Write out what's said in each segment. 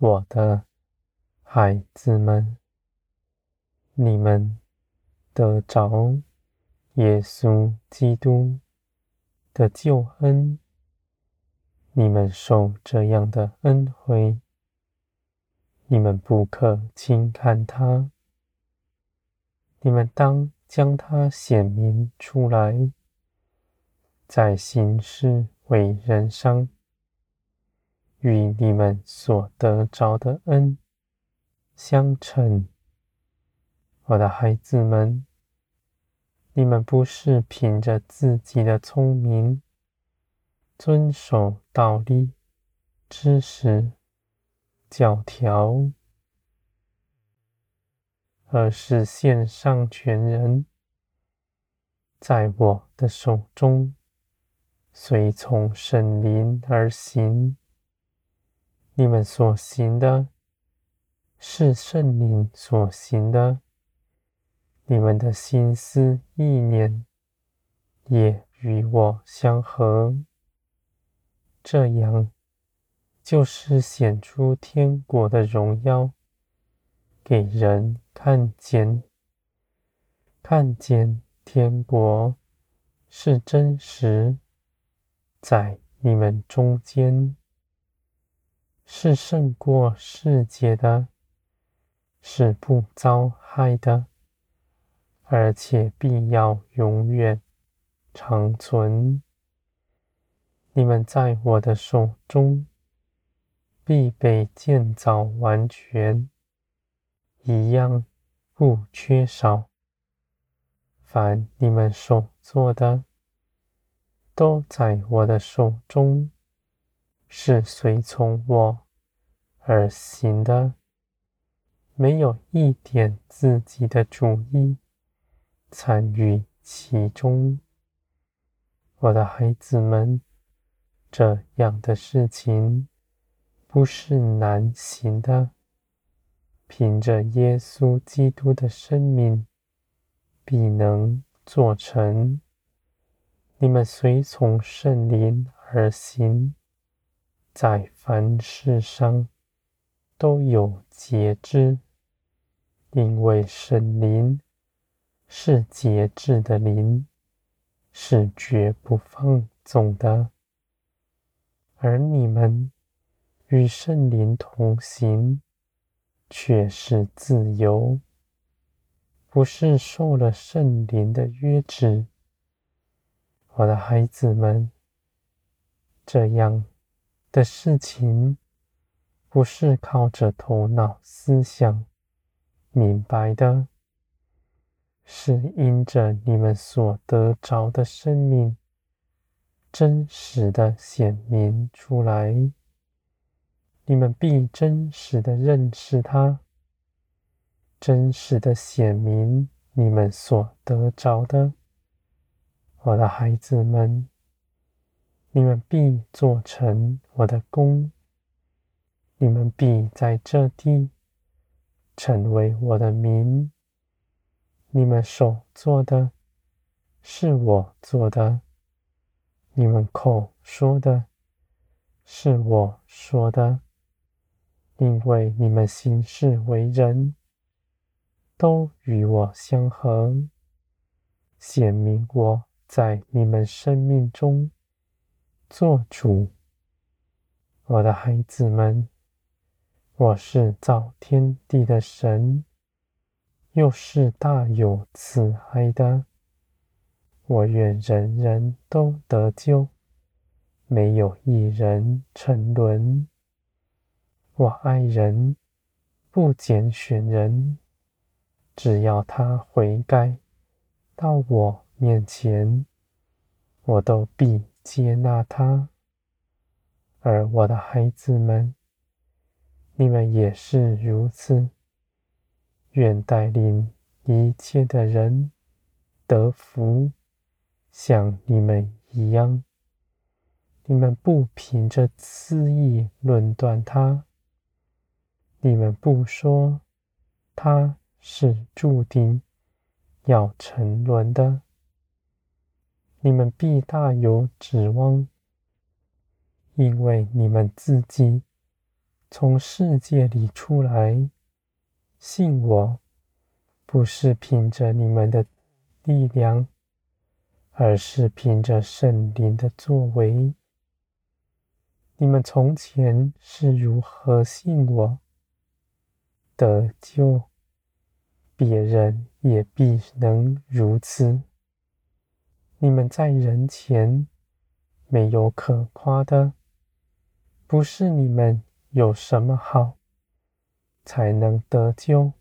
我的孩子们，你们得着耶稣基督的救恩，你们受这样的恩惠，你们不可轻看他，你们当将他显明出来，在行事为人上，与你们所得着的恩相称。我的孩子们，你们不是凭着自己的聪明，遵守道理、知识、教条，而是献上全人，在我的手中，随从圣灵而行。你们所行的，是圣灵所行的。你们的心思意念也与我相合，这样就是显出天国的荣耀，给人看见，看见天国是真实，在你们中间，是胜过世界的，是不遭害的。而且必要永远长存。你们在我的手中必被建造完全，一样不缺少。凡你们所做的，都在我的手中，是随从我而行的，没有一点自己的主意。参与其中，我的孩子们，这样的事情不是难行的。凭着耶稣基督的生命，必能做成。你们随从圣灵而行，在凡事上都有节制，因为圣灵。是节制的灵，是绝不放纵的。而你们与圣灵同行，却是自由，不是受了圣灵的约制。我的孩子们，这样的事情，不是靠着头脑思想明白的。是因着你们所得着的生命，真实的显明出来，你们必真实的认识它，真实的显明你们所得着的。我的孩子们，你们必做成我的工，你们必在这地成为我的名。你们手做的，是我做的；你们口说的，是我说的。因为你们行事为人，都与我相合，显明我在你们生命中做主。我的孩子们，我是造天地的神。又是大有慈爱的，我愿人人都得救，没有一人沉沦。我爱人，不拣选人，只要他悔改到我面前，我都必接纳他。而我的孩子们，你们也是如此。愿带领一切的人得福，像你们一样。你们不凭着私意论断他，你们不说他是注定要沉沦的，你们必大有指望，因为你们自己从世界里出来，信我，不是凭着你们的力量，而是凭着圣灵的作为。你们从前是如何信我，得救，别人也必能如此。你们在人前没有可夸的，不是你们有什么好才能得救，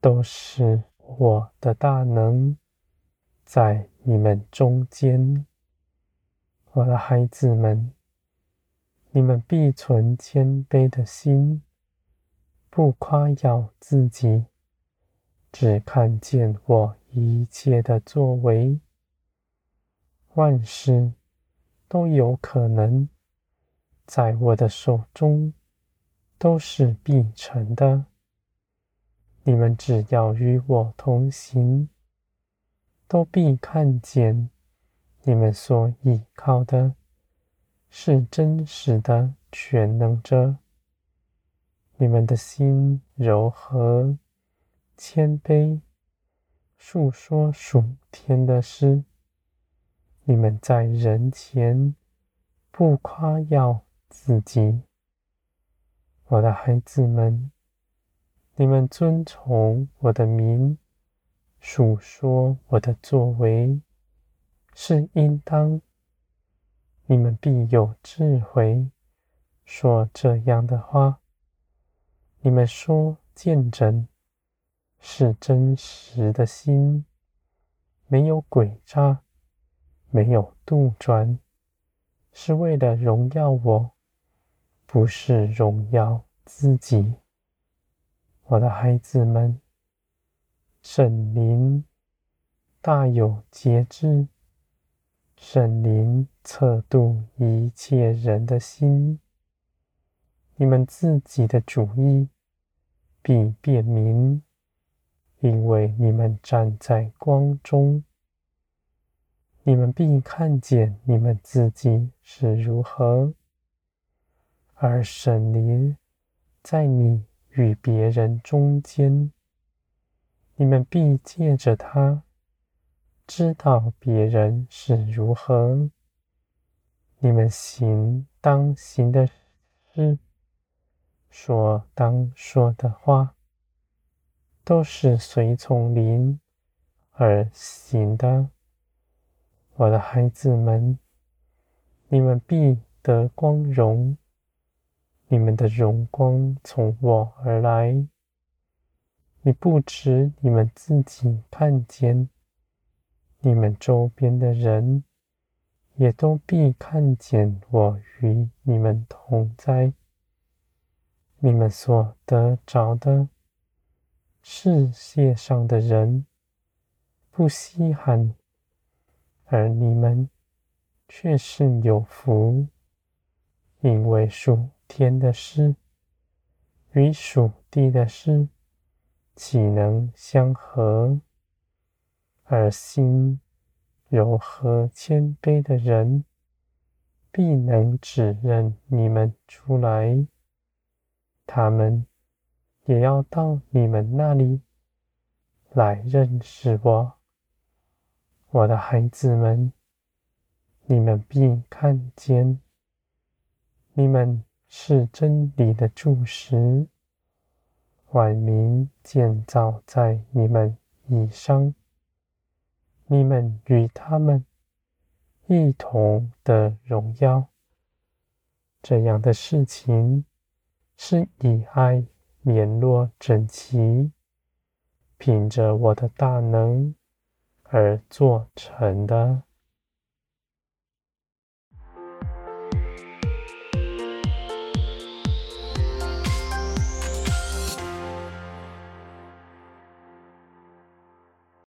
都是我的大能在你们中间。我的孩子们，你们必存谦卑的心，不夸耀自己，只看见我一切的作为。万事都有可能，在我的手中都是必成的。你们只要与我同行，都必看见你们所依靠的是真实的全能者。你们的心柔和、谦卑，诉说属天的诗。你们在人前不夸耀自己，我的孩子们，你们遵从我的名，述说我的作为，是应当。你们必有智慧，说这样的话。你们说见证，是真实的心，没有诡诈。没有杜撰，是为了荣耀我，不是荣耀自己。我的孩子们，圣灵大有节制，圣灵测度一切人的心，你们自己的主意必辨明，因为你们站在光中。你们必看见你们自己是如何，而神灵在你与别人中间，你们必借着他知道别人是如何。你们行当行的事，说当说的话，都是随从灵而行的。我的孩子们，你们必得光荣，你们的荣光从我而来。你不只你们自己看见，你们周边的人也都必看见我与你们同在。你们所得着的，世界上的人不稀罕。而你们却是有福，因为属天的事与属地的事岂能相合？而心柔和谦卑的人，必能指认你们出来。他们也要到你们那里来认识我。我的孩子们，你们必看见，你们是真理的柱石，万民建造在你们以上，你们与他们一同的荣耀。这样的事情是以爱联络整齐，凭着我的大能。而做成的。